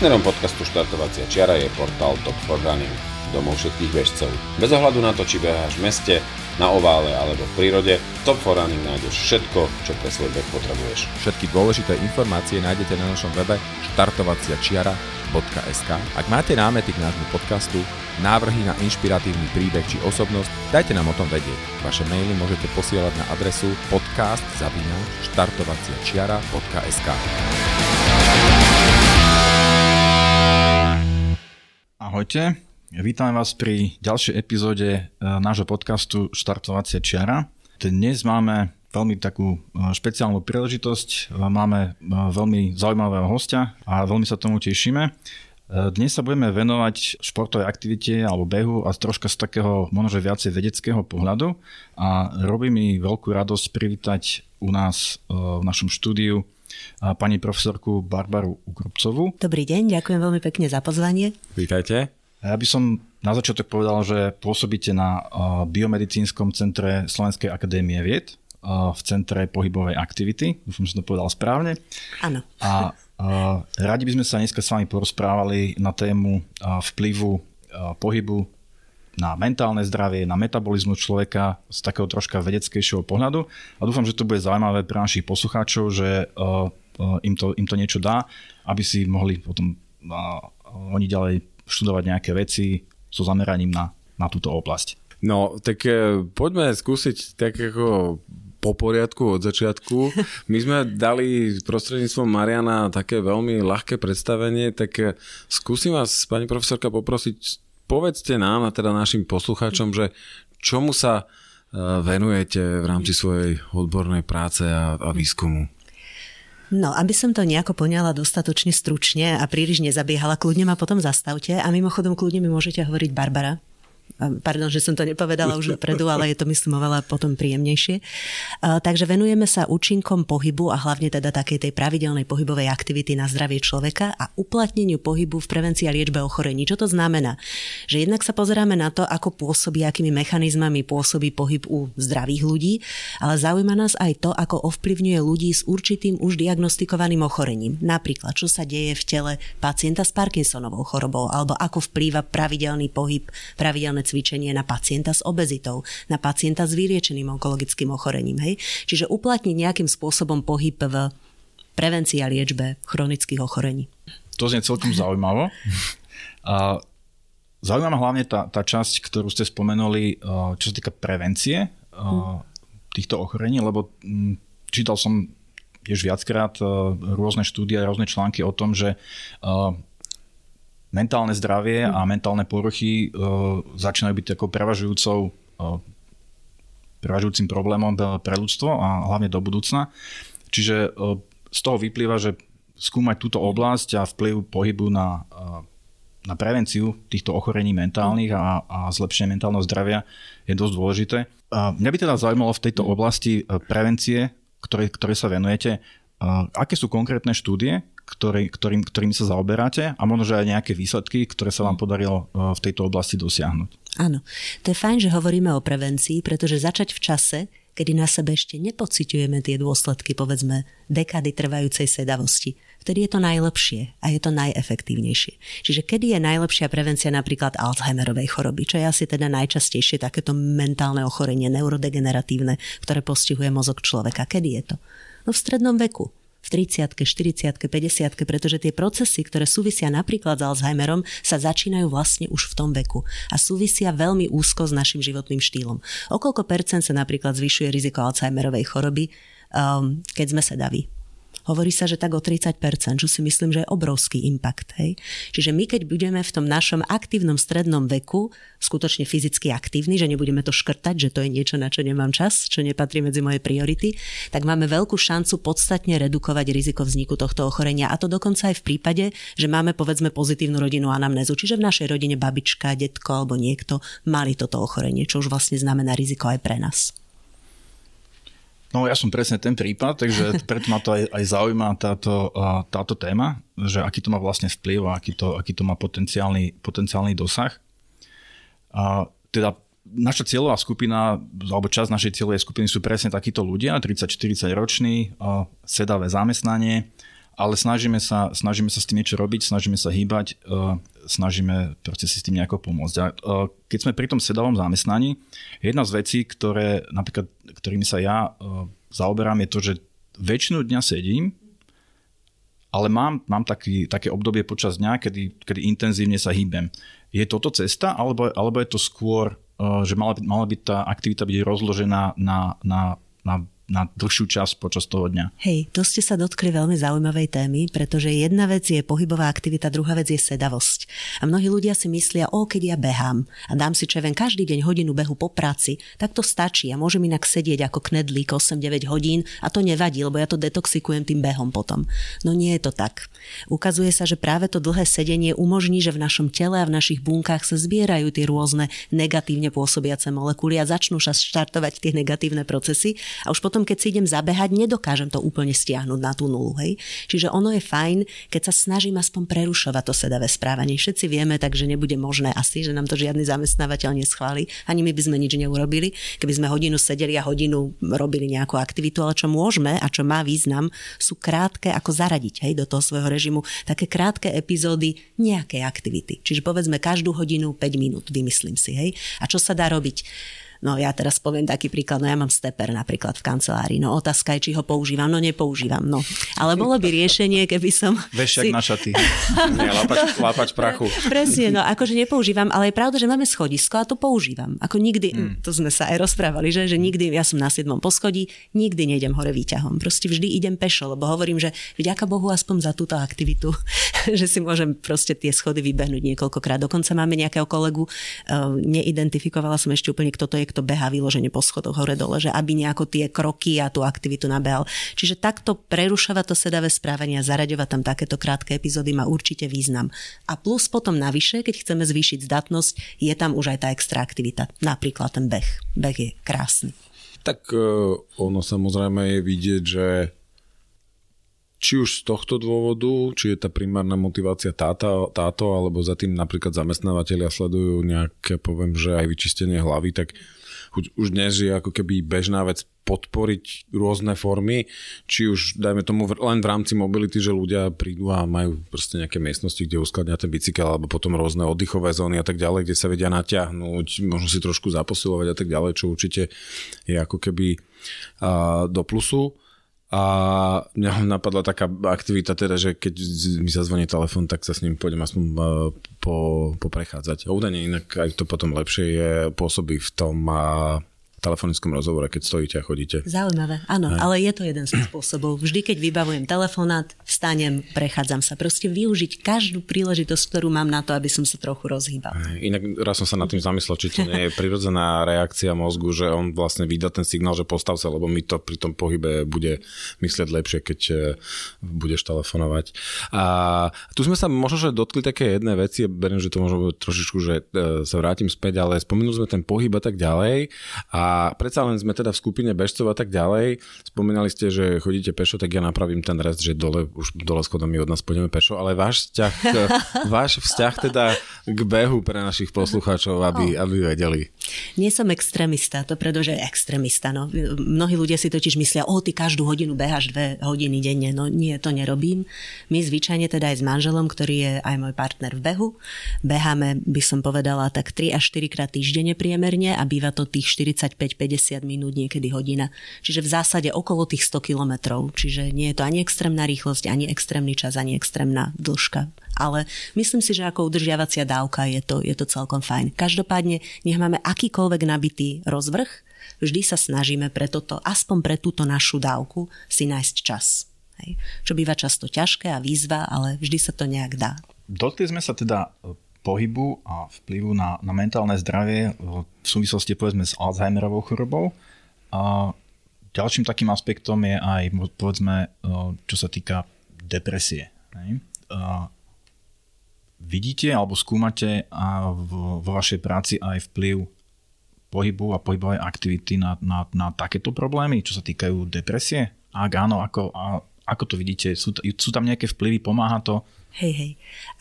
Partnerom podcastu Štartovacia čiara je portál Top for Running, domov všetkých bežcov. Bez ohľadu na to, či beháš v meste, na ovále alebo v prírode, Top for Running nájdeš všetko, čo pre svoj beh potrebuješ. Všetky dôležité informácie nájdete na našom webe štartovaciačiara.sk Ak máte námety k nášmu podcastu, návrhy na inšpiratívny príbeh či osobnosť, dajte nám o tom vedieť. Vaše maily môžete posielať na adresu podcast.štartovaciačiara.sk Ahojte, vítame vás pri ďalšej epizóde e, nášho podcastu Štartovacia čiara. Dnes máme veľmi takú e, špeciálnu príležitosť, e, máme veľmi zaujímavého hostia a veľmi sa tomu tešíme. Dnes sa budeme venovať športovej aktivite alebo behu a troška z takého možno viacej vedeckého pohľadu a robí mi veľkú radosť privítať u nás v našom štúdiu pani profesorku Barbaru Ukrupcovú. Dobrý deň, ďakujem veľmi pekne za pozvanie. Vítajte. Ja by som na začiatok povedal, že pôsobíte na biomedicínskom centre Slovenskej akadémie vied v centre pohybovej aktivity. Dúfam, že som to povedal správne. Áno. A Uh, radi by sme sa dneska s vami porozprávali na tému vplyvu pohybu na mentálne zdravie, na metabolizmus človeka z takého troška vedeckejšieho pohľadu. A dúfam, že to bude zaujímavé pre našich poslucháčov, že im to, im to niečo dá, aby si mohli potom oni ďalej študovať nejaké veci so zameraním na, na túto oblasť. No, tak e, poďme skúsiť tak ako po poriadku od začiatku. My sme dali prostredníctvom Mariana také veľmi ľahké predstavenie, tak eh, skúsim vás, pani profesorka, poprosiť, povedzte nám a teda našim poslucháčom, že čomu sa eh, venujete v rámci svojej odbornej práce a, a výskumu. No, aby som to nejako poňala dostatočne stručne a príliš nezabiehala, kľudne ma potom zastavte a mimochodom kľudne mi môžete hovoriť Barbara, Pardon, že som to nepovedala už dopredu, ale je to myslím oveľa potom príjemnejšie. Takže venujeme sa účinkom pohybu a hlavne teda takej tej pravidelnej pohybovej aktivity na zdravie človeka a uplatneniu pohybu v prevencii a liečbe ochorení. Čo to znamená? Že jednak sa pozeráme na to, ako pôsobí, akými mechanizmami pôsobí pohyb u zdravých ľudí, ale zaujíma nás aj to, ako ovplyvňuje ľudí s určitým už diagnostikovaným ochorením. Napríklad, čo sa deje v tele pacienta s Parkinsonovou chorobou, alebo ako vplýva pravidelný pohyb, pravidelné cvičenie na pacienta s obezitou, na pacienta s vyliečeným onkologickým ochorením. Hej? Čiže uplatniť nejakým spôsobom pohyb v prevencii a liečbe chronických ochorení. To znie celkom zaujímavo. A zaujímavá hlavne tá, tá časť, ktorú ste spomenuli, čo sa týka prevencie týchto ochorení, lebo čítal som tiež viackrát rôzne štúdie, rôzne články o tom, že mentálne zdravie a mentálne poruchy uh, začínajú byť takou prevažujúcou uh, prevažujúcim problémom pre ľudstvo a hlavne do budúcna. Čiže uh, z toho vyplýva, že skúmať túto oblasť a vplyv pohybu na, na prevenciu týchto ochorení mentálnych a, a zlepšenie mentálneho zdravia je dosť dôležité. Uh, mňa by teda zaujímalo v tejto oblasti prevencie, ktoré, ktoré sa venujete, aké sú konkrétne štúdie, ktorý, ktorým, ktorým sa zaoberáte a možno, že aj nejaké výsledky, ktoré sa vám podarilo e, v tejto oblasti dosiahnuť. Áno, to je fajn, že hovoríme o prevencii, pretože začať v čase, kedy na sebe ešte nepociťujeme tie dôsledky, povedzme, dekády trvajúcej sedavosti. Vtedy je to najlepšie a je to najefektívnejšie. Čiže kedy je najlepšia prevencia napríklad Alzheimerovej choroby, čo je asi teda najčastejšie takéto mentálne ochorenie, neurodegeneratívne, ktoré postihuje mozog človeka. Kedy je to? No v strednom veku v 30 40 50 pretože tie procesy, ktoré súvisia napríklad s Alzheimerom, sa začínajú vlastne už v tom veku a súvisia veľmi úzko s našim životným štýlom. O koľko percent sa napríklad zvyšuje riziko Alzheimerovej choroby, um, keď sme sedaví? Hovorí sa, že tak o 30%, čo si myslím, že je obrovský impact. Hej? Čiže my, keď budeme v tom našom aktívnom strednom veku skutočne fyzicky aktívni, že nebudeme to škrtať, že to je niečo, na čo nemám čas, čo nepatrí medzi moje priority, tak máme veľkú šancu podstatne redukovať riziko vzniku tohto ochorenia. A to dokonca aj v prípade, že máme povedzme pozitívnu rodinu anamnézu, čiže v našej rodine babička, detko alebo niekto mali toto ochorenie, čo už vlastne znamená riziko aj pre nás. No ja som presne ten prípad, takže preto ma to aj, aj zaujíma táto, táto téma, že aký to má vlastne vplyv a aký to, aký to má potenciálny, potenciálny dosah. A teda naša cieľová skupina, alebo časť našej cieľovej skupiny sú presne takíto ľudia, 30-40 roční, sedavé zamestnanie ale snažíme sa, snažíme sa s tým niečo robiť, snažíme sa hýbať, uh, snažíme proste si s tým nejako pomôcť. A, uh, keď sme pri tom sedavom zamestnaní, jedna z vecí, ktoré, napríklad, ktorými sa ja uh, zaoberám, je to, že väčšinu dňa sedím, ale mám, mám taký, také obdobie počas dňa, kedy, kedy intenzívne sa hýbem. Je toto cesta, alebo, alebo je to skôr, uh, že mala, mala by tá aktivita byť rozložená na, na, na na dlhšiu časť počas toho dňa. Hej, to ste sa dotkli veľmi zaujímavej témy, pretože jedna vec je pohybová aktivita, druhá vec je sedavosť. A mnohí ľudia si myslia, o, keď ja behám a dám si čeven každý deň hodinu behu po práci, tak to stačí a môžem inak sedieť ako knedlík 8-9 hodín a to nevadí, lebo ja to detoxikujem tým behom potom. No nie je to tak. Ukazuje sa, že práve to dlhé sedenie umožní, že v našom tele a v našich bunkách sa zbierajú tie rôzne negatívne pôsobiace molekuly a začnú sa štartovať tie negatívne procesy a už potom potom, keď si idem zabehať, nedokážem to úplne stiahnuť na tú nulu. Hej? Čiže ono je fajn, keď sa snažím aspoň prerušovať to sedavé správanie. Všetci vieme, takže nebude možné asi, že nám to žiadny zamestnávateľ neschváli. Ani my by sme nič neurobili, keby sme hodinu sedeli a hodinu robili nejakú aktivitu, ale čo môžeme a čo má význam, sú krátke, ako zaradiť hej, do toho svojho režimu, také krátke epizódy nejakej aktivity. Čiže povedzme každú hodinu 5 minút, vymyslím si. Hej? A čo sa dá robiť? No ja teraz poviem taký príklad, no ja mám steper napríklad v kancelárii, no otázka je, či ho používam, no nepoužívam, no. Ale bolo by riešenie, keby som... Vešak si... na šaty. Nie, lapač, lapač prachu. Presne, no akože nepoužívam, ale je pravda, že máme schodisko a to používam. Ako nikdy, hmm. to sme sa aj rozprávali, že, že nikdy, ja som na 7. poschodí, nikdy nejdem hore výťahom. Proste vždy idem pešo, lebo hovorím, že vďaka Bohu aspoň za túto aktivitu, že si môžem proste tie schody vybehnúť niekoľkokrát. Dokonca máme nejakého kolegu, uh, neidentifikovala som ešte úplne, kto to je, niekto beha vyložene po schodoch hore-dole, že aby nejako tie kroky a tú aktivitu nabehal. Čiže takto prerušovať to sedavé správanie a zaraďovať tam takéto krátke epizódy má určite význam. A plus potom navyše, keď chceme zvýšiť zdatnosť, je tam už aj tá extra aktivita. Napríklad ten beh. Beh je krásny. Tak uh, ono samozrejme je vidieť, že či už z tohto dôvodu, či je tá primárna motivácia táto, táto alebo za tým napríklad zamestnávateľia sledujú nejaké, poviem, že aj vyčistenie hlavy, tak už dnes je ako keby bežná vec podporiť rôzne formy, či už dajme tomu len v rámci mobility, že ľudia prídu a majú proste nejaké miestnosti, kde uskladňa ten bicykel alebo potom rôzne oddychové zóny a tak ďalej, kde sa vedia natiahnuť, možno si trošku zaposilovať a tak ďalej, čo určite je ako keby do plusu. A mňa napadla taká aktivita teda, že keď mi zazvoní telefon, tak sa s ním pôjdem aspoň e, po, poprechádzať. A údajne inak aj to potom lepšie je pôsobí v tom telefonickom rozhovore, keď stojíte a chodíte. Zaujímavé, áno, Aj. ale je to jeden z spôsobov. Vždy, keď vybavujem telefonát, vstanem, prechádzam sa. Proste využiť každú príležitosť, ktorú mám na to, aby som sa trochu rozhýbal. Aj. Inak raz som sa nad tým zamyslel, či to nie je prirodzená reakcia mozgu, že on vlastne vydá ten signál, že postav sa, lebo mi to pri tom pohybe bude myslieť lepšie, keď e, budeš telefonovať. A tu sme sa možno, že dotkli také jedné veci, beriem, že to možno trošičku, že e, sa vrátim späť, ale spomenuli sme ten pohyb a tak ďalej. A a predsa len sme teda v skupine bežcov a tak ďalej. Spomínali ste, že chodíte pešo, tak ja napravím ten rest, že dole, už dole schodami od nás pôjdeme pešo, ale váš vzťah, váš vzťah teda k behu pre našich poslucháčov, aby, aby vedeli. Nie som extrémista, to pretože extrémista. No. Mnohí ľudia si totiž myslia, o, ty každú hodinu beháš dve hodiny denne. No nie, to nerobím. My zvyčajne teda aj s manželom, ktorý je aj môj partner v behu, beháme, by som povedala, tak 3 až 4 krát týždenne priemerne a býva to tých 40 45-50 minút, niekedy hodina. Čiže v zásade okolo tých 100 kilometrov. Čiže nie je to ani extrémna rýchlosť, ani extrémny čas, ani extrémna dĺžka. Ale myslím si, že ako udržiavacia dávka je to, je to celkom fajn. Každopádne, nech máme akýkoľvek nabitý rozvrh, vždy sa snažíme pre toto, aspoň pre túto našu dávku, si nájsť čas. Hej. Čo býva často ťažké a výzva, ale vždy sa to nejak dá. Dotkli sme sa teda pohybu a vplyvu na, na mentálne zdravie v súvislosti povedzme s Alzheimerovou chorobou. A ďalším takým aspektom je aj povedzme, čo sa týka depresie. A vidíte alebo skúmate a vo, vo vašej práci aj vplyv pohybu a pohybovej aktivity na, na, na takéto problémy, čo sa týkajú depresie? Ak áno, ako, a, ako to vidíte? Sú, sú tam nejaké vplyvy? Pomáha to? Hej, hej.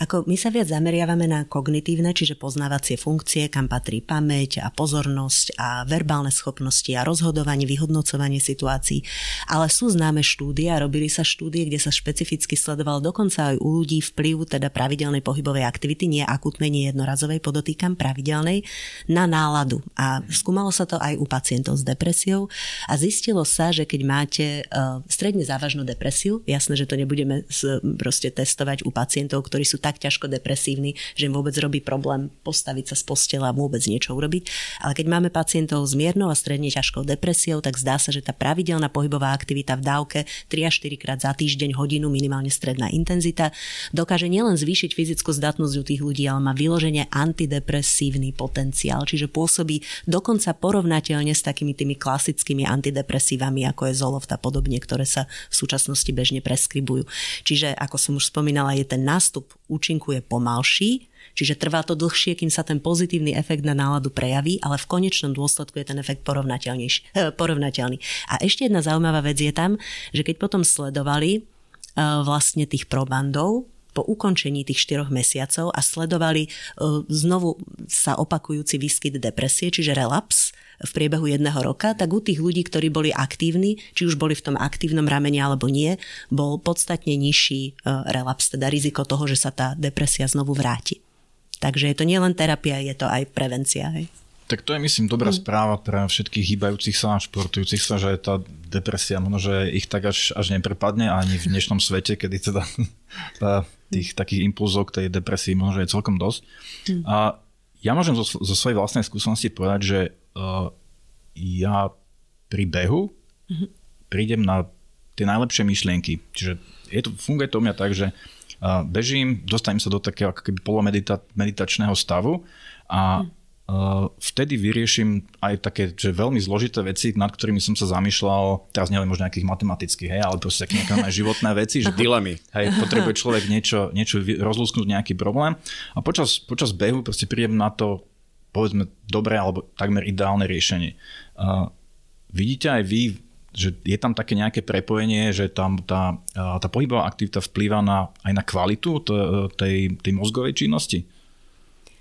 Ako my sa viac zameriavame na kognitívne, čiže poznávacie funkcie, kam patrí pamäť a pozornosť a verbálne schopnosti a rozhodovanie, vyhodnocovanie situácií. Ale sú známe štúdie a robili sa štúdie, kde sa špecificky sledoval dokonca aj u ľudí vplyv teda pravidelnej pohybovej aktivity, nie akutnej, nie jednorazovej, podotýkam pravidelnej, na náladu. A skúmalo sa to aj u pacientov s depresiou a zistilo sa, že keď máte uh, stredne závažnú depresiu, jasné, že to nebudeme proste testovať u pacientov, ktorí sú tak ťažko depresívni, že im vôbec robí problém postaviť sa z postela a vôbec niečo urobiť. Ale keď máme pacientov s miernou a stredne ťažkou depresiou, tak zdá sa, že tá pravidelná pohybová aktivita v dávke 3 až 4 krát za týždeň, hodinu, minimálne stredná intenzita, dokáže nielen zvýšiť fyzickú zdatnosť u tých ľudí, ale má vyloženie antidepresívny potenciál, čiže pôsobí dokonca porovnateľne s takými tými klasickými antidepresívami, ako je Zoloft a podobne, ktoré sa v súčasnosti bežne preskribujú. Čiže, ako som už spomínala, je ten nástup účinku je pomalší, čiže trvá to dlhšie, kým sa ten pozitívny efekt na náladu prejaví, ale v konečnom dôsledku je ten efekt eh, porovnateľný. A ešte jedna zaujímavá vec je tam, že keď potom sledovali eh, vlastne tých probandov, po ukončení tých 4 mesiacov a sledovali e, znovu sa opakujúci výskyt depresie, čiže relaps v priebehu jedného roka, tak u tých ľudí, ktorí boli aktívni, či už boli v tom aktívnom ramene alebo nie, bol podstatne nižší e, relaps, teda riziko toho, že sa tá depresia znovu vráti. Takže je to nielen terapia, je to aj prevencia. Hej. Tak to je, myslím, dobrá mm. správa pre všetkých hýbajúcich sa a športujúcich sa, že tá depresia možno, že ich tak až, až neprepadne ani v dnešnom svete, kedy teda tá, tých takých impulzov k tej depresii možno, je celkom dosť. Mm. A ja môžem zo, zo svojej vlastnej skúsenosti povedať, že uh, ja pri behu mm-hmm. prídem na tie najlepšie myšlienky. Čiže je to, funguje to u mňa tak, že uh, bežím, dostanem sa do takého ako keby polomeditačného stavu a mm vtedy vyriešim aj také že veľmi zložité veci, nad ktorými som sa zamýšľal, teraz neviem možno nejakých matematických, hej, ale proste také nejaké životné veci, že dilemy. Hej, potrebuje človek niečo, niečo rozlúsknuť nejaký problém a počas, počas behu proste príjem na to povedzme dobré alebo takmer ideálne riešenie. Uh, vidíte aj vy, že je tam také nejaké prepojenie, že tam tá, tá pohybová aktivita vplýva na, aj na kvalitu tej, tej mozgovej činnosti?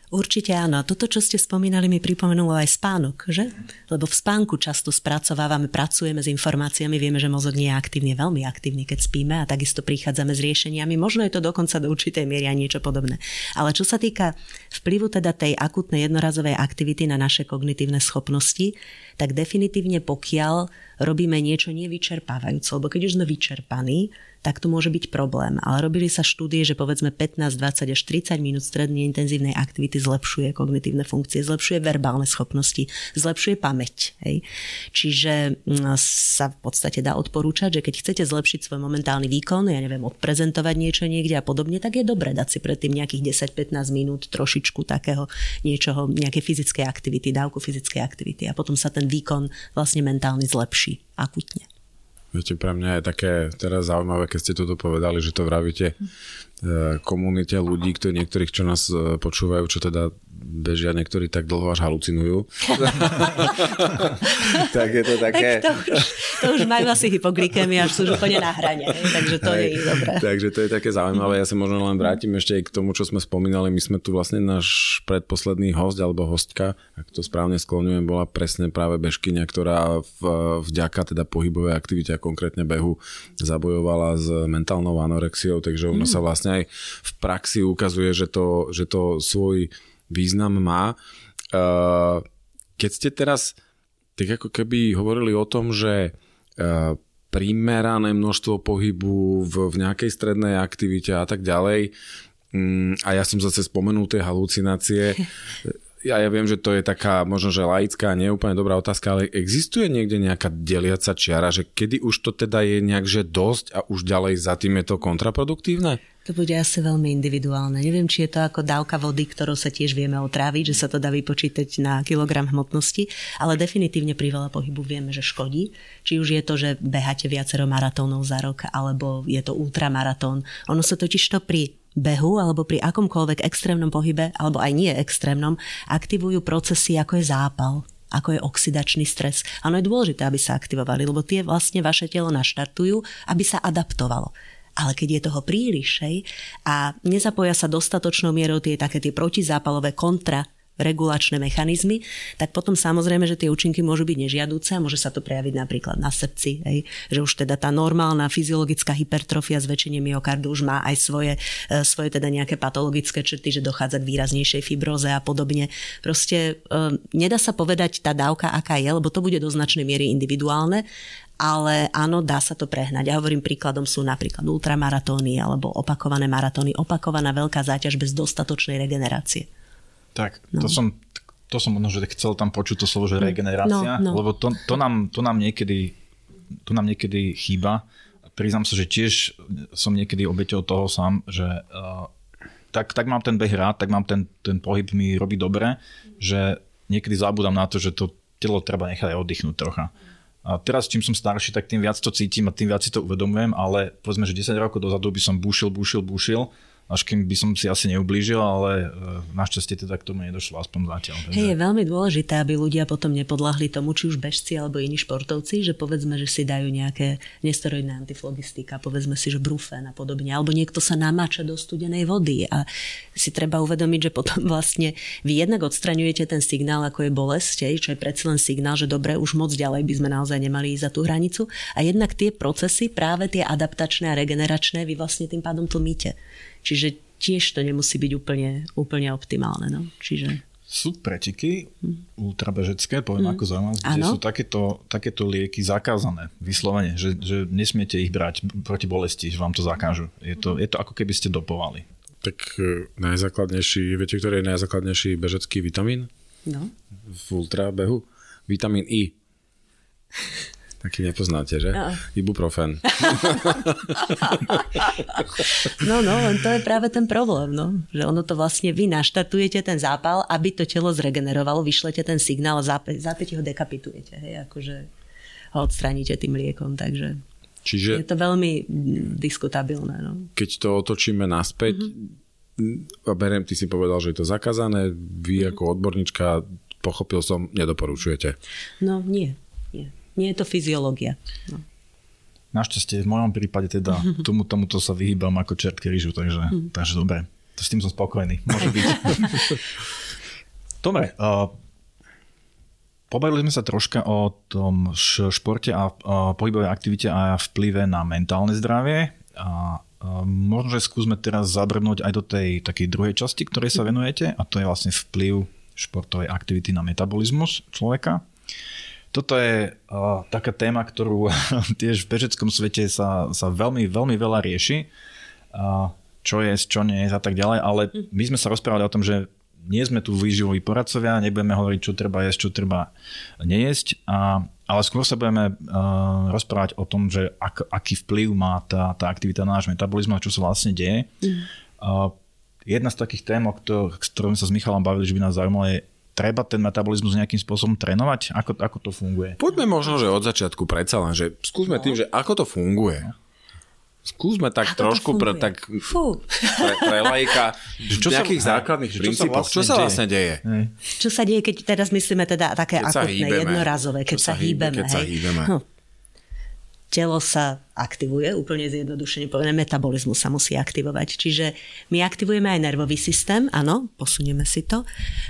Určite áno. Toto, čo ste spomínali, mi pripomenulo aj spánok, že? Lebo v spánku často spracovávame, pracujeme s informáciami, vieme, že mozog nie je aktívny, veľmi aktívny, keď spíme a takisto prichádzame s riešeniami. Možno je to dokonca do určitej miery a niečo podobné. Ale čo sa týka vplyvu teda tej akutnej jednorazovej aktivity na naše kognitívne schopnosti, tak definitívne pokiaľ robíme niečo nevyčerpávajúce, lebo keď už sme vyčerpaní, tak to môže byť problém. Ale robili sa štúdie, že povedzme 15, 20 až 30 minút stredne intenzívnej aktivity zlepšuje kognitívne funkcie, zlepšuje verbálne schopnosti, zlepšuje pamäť. Hej. Čiže mm, sa v podstate dá odporúčať, že keď chcete zlepšiť svoj momentálny výkon, ja neviem, odprezentovať niečo niekde a podobne, tak je dobré dať si predtým nejakých 10-15 minút trošičku takého niečoho, nejakej fyzickej aktivity, dávku fyzickej aktivity a potom sa ten výkon vlastne mentálny zlepší akutne. Viete, pre mňa je také teraz zaujímavé, keď ste toto povedali, že to vravíte e, komunite ľudí, ktorí niektorých, čo nás e, počúvajú, čo teda bežia niektorí tak dlho až halucinujú. tak je to také... Tak to, už, to už majú asi hypoglykémia, až sú už úplne na hrane, takže to Hej, je dobré. Takže to je také zaujímavé. Ja sa možno len vrátim ešte aj k tomu, čo sme spomínali. My sme tu vlastne náš predposledný host alebo hostka, ak to správne skloňujem, bola presne práve bežkyňa, ktorá v, vďaka teda pohybovej aktivite a konkrétne behu zabojovala s mentálnou anorexiou, takže ona mm. sa vlastne aj v praxi ukazuje, že to, že to svoj význam má. Uh, keď ste teraz tak ako keby hovorili o tom, že uh, primerané množstvo pohybu v, v nejakej strednej aktivite a tak ďalej, um, a ja som zase spomenul tie halucinácie, ja, ja viem, že to je taká možno, že laická, nie úplne dobrá otázka, ale existuje niekde nejaká deliaca čiara, že kedy už to teda je nejak, že dosť a už ďalej za tým je to kontraproduktívne? To bude asi veľmi individuálne. Neviem, či je to ako dávka vody, ktorou sa tiež vieme otráviť, že sa to dá vypočítať na kilogram hmotnosti, ale definitívne pri veľa pohybu vieme, že škodí. Či už je to, že beháte viacero maratónov za rok, alebo je to ultramaratón. Ono sa totiž to pri behu alebo pri akomkoľvek extrémnom pohybe, alebo aj nie extrémnom, aktivujú procesy ako je zápal, ako je oxidačný stres. Áno, je dôležité, aby sa aktivovali, lebo tie vlastne vaše telo naštartujú, aby sa adaptovalo. Ale keď je toho príliš hej, a nezapoja sa dostatočnou mierou tie také tie protizápalové kontra regulačné mechanizmy, tak potom samozrejme, že tie účinky môžu byť nežiadúce a môže sa to prejaviť napríklad na srdci, hej, že už teda tá normálna fyziologická hypertrofia zväčšenie myokardu už má aj svoje, e, svoje teda nejaké patologické črty, že dochádza k výraznejšej fibroze a podobne. Proste e, nedá sa povedať tá dávka, aká je, lebo to bude do značnej miery individuálne, ale áno, dá sa to prehnať. Ja hovorím, príkladom sú napríklad ultramaratóny alebo opakované maratóny, opakovaná veľká záťaž bez dostatočnej regenerácie. Tak, no. to som to som možno, že chcel tam počuť to slovo, že hm. regenerácia, no, no. lebo to, to, nám, to, nám niekedy, to nám niekedy chýba. Priznám sa, že tiež som niekedy obeťou toho sám, že uh, tak, tak mám ten beh rád, tak mám ten, ten pohyb mi robí dobre, že niekedy zabudám na to, že to telo treba nechať oddychnúť trocha. A teraz, čím som starší, tak tým viac to cítim a tým viac si to uvedomujem, ale povedzme, že 10 rokov dozadu by som bušil, bušil, bušil až kým by som si asi neublížil, ale e, našťastie teda k tomu nedošlo aspoň zatiaľ. Takže... Hej, je veľmi dôležité, aby ľudia potom nepodľahli tomu, či už bežci alebo iní športovci, že povedzme, že si dajú nejaké nesteroidné antiflogistika, povedzme si, že brufen a podobne, alebo niekto sa namáča do studenej vody a si treba uvedomiť, že potom vlastne vy jednak odstraňujete ten signál, ako je bolesť, čo je predsa len signál, že dobre, už moc ďalej by sme naozaj nemali ísť za tú hranicu a jednak tie procesy, práve tie adaptačné a regeneračné, vy vlastne tým pádom tlmíte. Čiže tiež to nemusí byť úplne, úplne optimálne. No. Čiže... Sú pretiky mm. ultrabežecké, poviem mm. ako za vás, kde sú takéto, takéto lieky zakázané, vyslovene, že, že nesmiete ich brať proti bolesti, že vám to zakážu. Je to, je to ako keby ste dopovali. Tak e, najzákladnejší, viete, ktorý je najzákladnejší bežecký vitamín? No. V ultrabehu? Vitamín I. Taký nepoznáte, že? No. Ibuprofen. no, no, len to je práve ten problém, no. Že ono to vlastne, vy naštartujete ten zápal, aby to telo zregenerovalo, vyšlete ten signál a zápäť ho dekapitujete, hej, akože ho odstraníte tým liekom, takže Čiže, je to veľmi diskutabilné. No. Keď to otočíme naspäť, mm-hmm. a beriem, ty si povedal, že je to zakázané, vy mm-hmm. ako odborníčka, pochopil som, nedoporučujete. No nie, nie. Je to fyziológia. No. Našťastie v mojom prípade teda tomu, tomuto sa vyhýbam ako čert rýžu, takže, mm. takže dobre. To s tým som spokojný. Môže byť. dobre. Uh, pobavili sme sa troška o tom športe a uh, pohybovej aktivite a vplyve na mentálne zdravie. A uh, možno, že skúsme teraz zabrnúť aj do tej takej druhej časti, ktorej sa venujete a to je vlastne vplyv športovej aktivity na metabolizmus človeka. Toto je uh, taká téma, ktorú tiež v bežeckom svete sa, sa veľmi, veľmi veľa rieši. Uh, čo je, čo nie je a tak ďalej, ale my sme sa rozprávali o tom, že nie sme tu výživoví poradcovia, nebudeme hovoriť, čo treba jesť, čo treba nejesť, a, ale skôr sa budeme uh, rozprávať o tom, že ak, aký vplyv má tá, tá aktivita na náš metabolizmus a čo sa vlastne deje. Mm. Uh, jedna z takých tém, o ktorým sa s Michalom bavili, že by nás zaujímalo, je treba ten metabolizmus nejakým spôsobom trénovať? Ako, ako to funguje? Poďme možno, že od začiatku predsa len, že skúsme no. tým, že ako to funguje. Skúsme tak ako trošku pre, tak, pre, pre lajka čo nejakých sa, základných čo princípoch. Sa vlastne čo sa vlastne deje? deje? Čo sa deje, keď teraz myslíme teda také keď akutné, jednorazové, keď sa hýbeme. Keď hej. sa hýbeme. Hm. Telo sa aktivuje, úplne zjednodušene povedané, metabolizmus sa musí aktivovať. Čiže my aktivujeme aj nervový systém, áno, posunieme si to.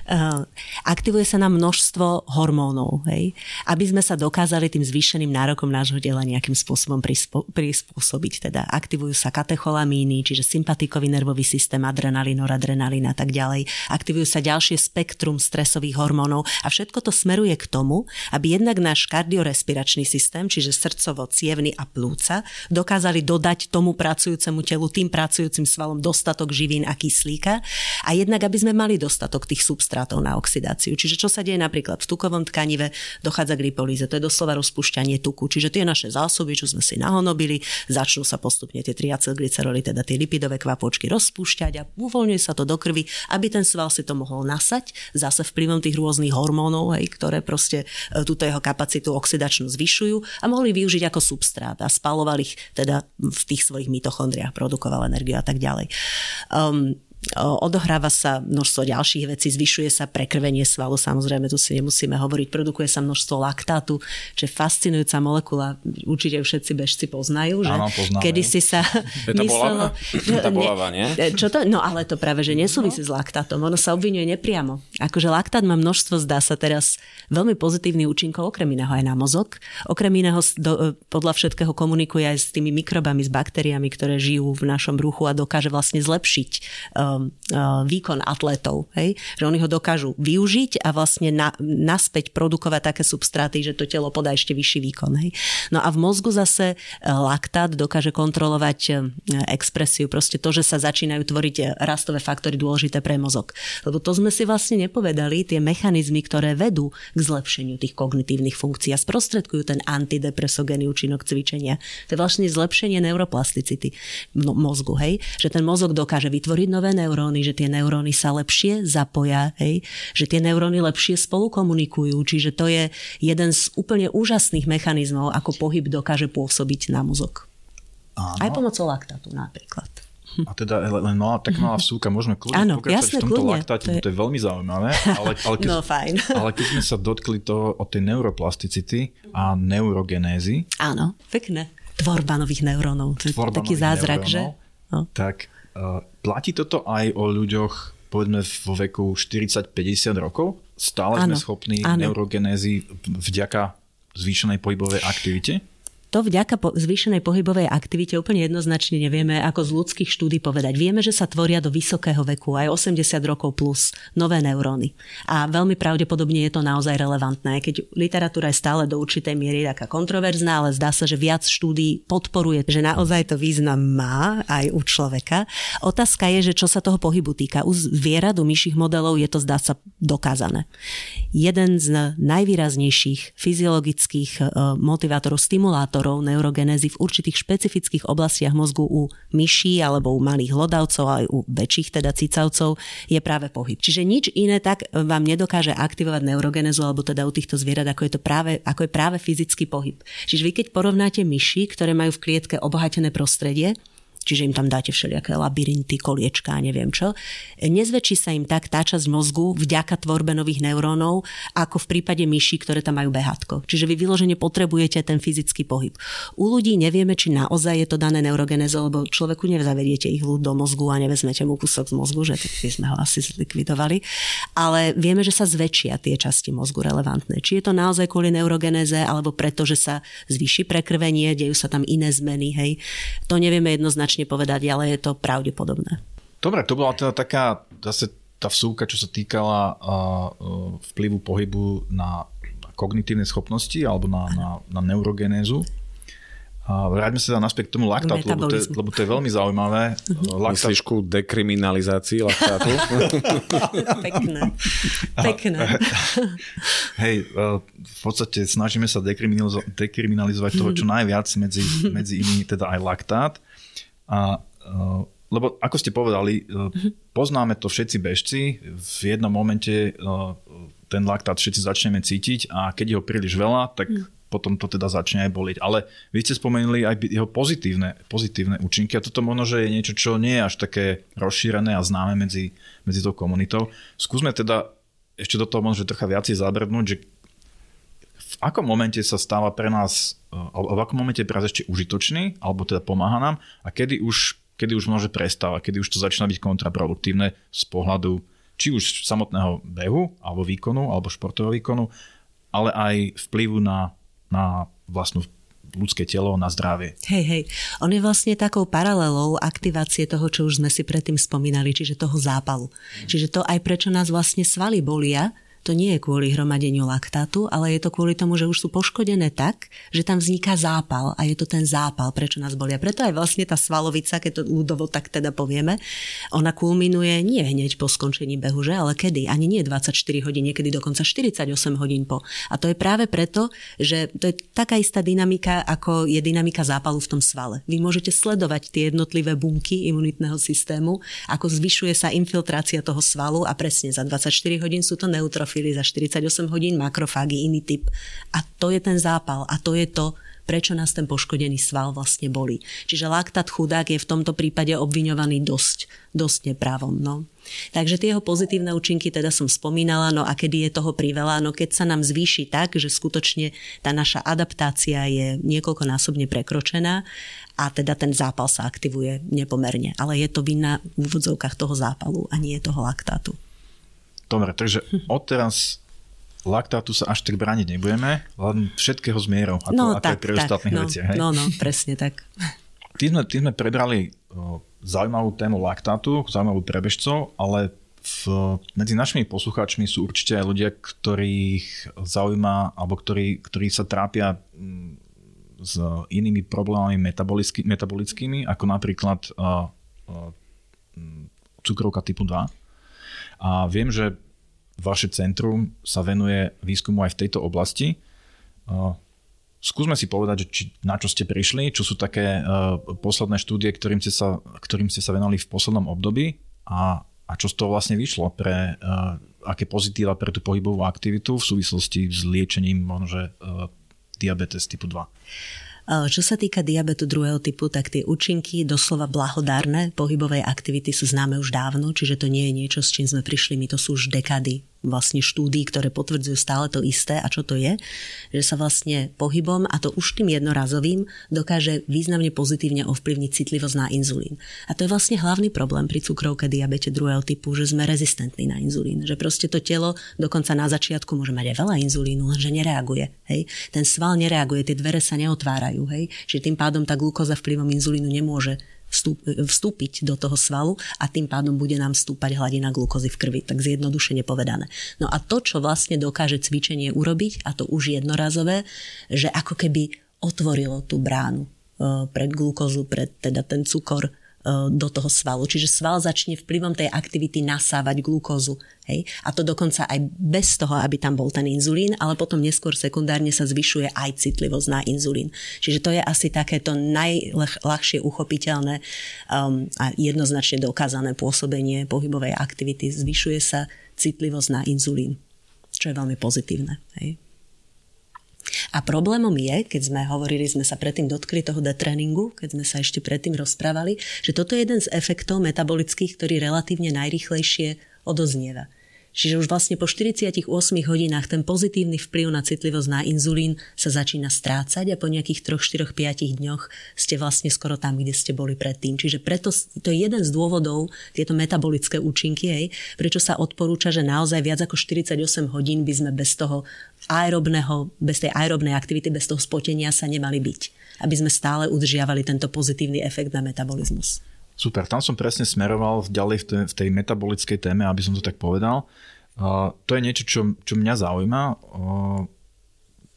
Uh, aktivuje sa nám množstvo hormónov, hej, aby sme sa dokázali tým zvýšeným nárokom nášho tela nejakým spôsobom prispo, prispôsobiť. Teda aktivujú sa katecholamíny, čiže sympatikový nervový systém, adrenalín, noradrenalín a tak ďalej. Aktivujú sa ďalšie spektrum stresových hormónov a všetko to smeruje k tomu, aby jednak náš kardiorespiračný systém, čiže srdcovo, cievny a plúca, dokázali dodať tomu pracujúcemu telu, tým pracujúcim svalom dostatok živín a kyslíka a jednak, aby sme mali dostatok tých substrátov na oxidáciu. Čiže čo sa deje napríklad v tukovom tkanive, dochádza k lipolíze, to je doslova rozpúšťanie tuku. Čiže tie naše zásoby, čo sme si nahonobili, začnú sa postupne tie triacylglyceroly, teda tie lipidové kvapôčky rozpúšťať a uvoľňuje sa to do krvi, aby ten sval si to mohol nasať, zase vplyvom tých rôznych hormónov, hej, ktoré proste e, túto jeho kapacitu oxidačnú zvyšujú a mohli využiť ako substrát a spalovať produkoval ich teda v tých svojich mitochondriách, produkoval energiu a tak ďalej. Um, odohráva sa množstvo ďalších vecí, zvyšuje sa prekrvenie svalu, samozrejme tu si nemusíme hovoriť, produkuje sa množstvo laktátu, čo je fascinujúca molekula, určite všetci bežci poznajú, že Áno, poznáme. kedy si sa myslelo... Nie? Čo to? No ale to práve, že nesúvisí s laktátom, ono sa obvinuje nepriamo. Akože laktát má množstvo, zdá sa teraz, veľmi pozitívnych účinkov, okrem iného aj na mozog. Okrem iného do, podľa všetkého komunikuje aj s tými mikrobami, s baktériami, ktoré žijú v našom bruchu a dokáže vlastne zlepšiť uh, výkon atletov. Hej? Že oni ho dokážu využiť a vlastne na, naspäť produkovať také substráty, že to telo podá ešte vyšší výkon. Hej? No a v mozgu zase uh, laktát dokáže kontrolovať uh, expresiu, proste to, že sa začínajú tvoriť uh, rastové faktory dôležité pre mozog. Lebo to sme si vlastne nepovedali, tie mechanizmy, ktoré vedú k zlepšeniu tých kognitívnych funkcií a sprostredkujú ten antidepresogénny účinok cvičenia. To je vlastne zlepšenie neuroplasticity mozgu, hej? Že ten mozog dokáže vytvoriť nové neuróny, že tie neuróny sa lepšie zapoja, hej? Že tie neuróny lepšie spolu komunikujú, čiže to je jeden z úplne úžasných mechanizmov, ako pohyb dokáže pôsobiť na mozog. Áno. Aj pomocou laktátu napríklad. A teda len malá, tak malá vsúka, môžeme kľudne pokračovať jasné, v tomto kľudne. laktáte, To je- to je veľmi zaujímavé, ale, ale, keď, No fajn. ale keď sme sa dotkli toho o tej neuroplasticity a neurogenézy, Áno, pekné. Tvorba nových neurónov. To je Tvorba taký zázrak, neurónov. že? No. tak platí toto aj o ľuďoch povedzme vo veku 40-50 rokov? Stále sme Áno, schopní áno. neurogenézy vďaka zvýšenej pohybovej aktivite? To vďaka po zvýšenej pohybovej aktivite úplne jednoznačne nevieme, ako z ľudských štúdí povedať. Vieme, že sa tvoria do vysokého veku, aj 80 rokov plus, nové neuróny. A veľmi pravdepodobne je to naozaj relevantné, keď literatúra je stále do určitej miery taká kontroverzná, ale zdá sa, že viac štúdí podporuje, že naozaj to význam má aj u človeka. Otázka je, že čo sa toho pohybu týka. U zvierat, u myších modelov je to zdá sa dokázané. Jeden z najvýraznejších fyziologických e, motivátorov, stimulátorov neurogenézy v určitých špecifických oblastiach mozgu u myší alebo u malých hlodavcov, aj u väčších teda cicavcov je práve pohyb. Čiže nič iné tak vám nedokáže aktivovať neurogenézu alebo teda u týchto zvierat, ako je to práve, ako je práve fyzický pohyb. Čiže vy keď porovnáte myši, ktoré majú v klietke obohatené prostredie, čiže im tam dáte všelijaké labyrinty, koliečka a neviem čo. Nezväčší sa im tak tá časť mozgu vďaka tvorbe nových neurónov, ako v prípade myší, ktoré tam majú behátko. Čiže vy vyložene potrebujete ten fyzický pohyb. U ľudí nevieme, či naozaj je to dané neurogenézou, lebo človeku nevzavediete ich ľud do mozgu a nevezmete mu kúsok z mozgu, že tak by sme ho asi zlikvidovali. Ale vieme, že sa zväčšia tie časti mozgu relevantné. Či je to naozaj kvôli neurogenéze, alebo preto, že sa zvýši prekrvenie, dejú sa tam iné zmeny, hej. To nevieme jednoznačne povedať, ale je to pravdepodobné. Dobre, to bola teda taká zase tá vsúka, čo sa týkala vplyvu pohybu na, kognitívne schopnosti alebo na, na, na neurogenézu. A vráťme sa teda naspäť k tomu laktátu, lebo to, je, lebo to je veľmi zaujímavé. Laktát, Myslíš ku dekriminalizácii laktátu? Pekné. Pekné. hej, uh, v podstate snažíme sa dekriminalizo- dekriminalizovať toho čo najviac medzi, medzi inými teda aj laktát. A, uh, lebo ako ste povedali, uh, poznáme to všetci bežci, v jednom momente uh, ten laktát všetci začneme cítiť a keď ho príliš veľa, tak potom to teda začne aj boliť. Ale vy ste spomenuli aj jeho pozitívne, pozitívne účinky a toto možno, že je niečo, čo nie je až také rozšírené a známe medzi, medzi tou komunitou. Skúsme teda ešte do toho možno trocha viacej zabrnúť, že akom momente sa stáva pre nás, eh, alebo v akom momente je pre nás ešte užitočný, alebo teda pomáha nám a kedy už, kedy už môže prestávať, kedy už to začína byť kontraproduktívne z pohľadu či už samotného behu, alebo výkonu, alebo športového výkonu, ale aj vplyvu na, na vlastnú ľudské telo, na zdravie. Hej, hej. On je vlastne takou paralelou aktivácie toho, čo už sme si predtým spomínali, čiže toho zápalu. Čiže to aj prečo nás vlastne svaly bolia, to nie je kvôli hromadeniu laktátu, ale je to kvôli tomu, že už sú poškodené tak, že tam vzniká zápal a je to ten zápal, prečo nás bolia. Preto aj vlastne tá svalovica, keď to ľudovo tak teda povieme, ona kulminuje nie hneď po skončení behu, že? ale kedy? Ani nie 24 hodín, niekedy dokonca 48 hodín po. A to je práve preto, že to je taká istá dynamika, ako je dynamika zápalu v tom svale. Vy môžete sledovať tie jednotlivé bunky imunitného systému, ako zvyšuje sa infiltrácia toho svalu a presne za 24 hodín sú to neutrofily, za 48 hodín makrofágy, iný typ. A to je ten zápal a to je to, prečo nás ten poškodený sval vlastne boli. Čiže laktát chudák je v tomto prípade obviňovaný dosť, dosť neprávom. No. Takže tie jeho pozitívne účinky teda som spomínala, no a kedy je toho priveľa, no keď sa nám zvýši tak, že skutočne tá naša adaptácia je niekoľkonásobne prekročená a teda ten zápal sa aktivuje nepomerne. Ale je to vina v úvodzovkách toho zápalu a nie toho laktátu. Dobre, takže odteraz laktátu sa až tak brániť nebudeme, len všetkého z mierou, ako, no, ako tak, aj pri ostatných no, veciach. Hej? No, no, presne tak. Tým sme, tým sme prebrali zaujímavú tému laktátu, zaujímavú pre bežcov, ale v, medzi našimi poslucháčmi sú určite aj ľudia, ktorých zaujíma, alebo ktorí, ktorí sa trápia m, s inými problémami metabolický, metabolickými, ako napríklad uh, uh, cukrovka typu 2. A viem, že vaše centrum sa venuje výskumu aj v tejto oblasti. Skúsme si povedať, či, na čo ste prišli, čo sú také uh, posledné štúdie, ktorým ste, sa, ktorým ste sa venovali v poslednom období a, a čo z toho vlastne vyšlo pre uh, aké pozitíva pre tú pohybovú aktivitu v súvislosti s liečením možno, uh, diabetes typu 2. Čo sa týka diabetu druhého typu, tak tie účinky doslova blahodárne pohybovej aktivity sú známe už dávno, čiže to nie je niečo, s čím sme prišli, my to sú už dekady vlastne štúdí, ktoré potvrdzujú stále to isté. A čo to je? Že sa vlastne pohybom, a to už tým jednorazovým, dokáže významne pozitívne ovplyvniť citlivosť na inzulín. A to je vlastne hlavný problém pri cukrovke diabete druhého typu, že sme rezistentní na inzulín. Že proste to telo dokonca na začiatku môže mať aj veľa inzulínu, lenže nereaguje. Hej? Ten sval nereaguje, tie dvere sa neotvárajú. Hej? Čiže tým pádom tá glukóza vplyvom inzulínu nemôže vstúpiť do toho svalu a tým pádom bude nám stúpať hladina glukózy v krvi, tak zjednodušene povedané. No a to, čo vlastne dokáže cvičenie urobiť, a to už jednorazové, že ako keby otvorilo tú bránu e, pre glukózu, pre teda ten cukor do toho svalu. Čiže sval začne vplyvom tej aktivity nasávať glukózu. Hej? A to dokonca aj bez toho, aby tam bol ten inzulín, ale potom neskôr sekundárne sa zvyšuje aj citlivosť na inzulín. Čiže to je asi takéto najľahšie uchopiteľné um, a jednoznačne dokázané pôsobenie pohybovej aktivity. Zvyšuje sa citlivosť na inzulín, čo je veľmi pozitívne. Hej? A problémom je, keď sme hovorili, sme sa predtým dotkli toho detréningu, keď sme sa ešte predtým rozprávali, že toto je jeden z efektov metabolických, ktorý relatívne najrychlejšie odoznieva. Čiže už vlastne po 48 hodinách ten pozitívny vplyv na citlivosť na inzulín sa začína strácať a po nejakých 3, 4, 5 dňoch ste vlastne skoro tam, kde ste boli predtým. Čiže preto to je jeden z dôvodov, tieto metabolické účinky, hej, prečo sa odporúča, že naozaj viac ako 48 hodín by sme bez toho aerobného, bez tej aerobnej aktivity, bez toho spotenia sa nemali byť. Aby sme stále udržiavali tento pozitívny efekt na metabolizmus. Super, tam som presne smeroval ďalej v tej, v tej metabolickej téme, aby som to tak povedal. Uh, to je niečo, čo, čo mňa zaujíma. Uh,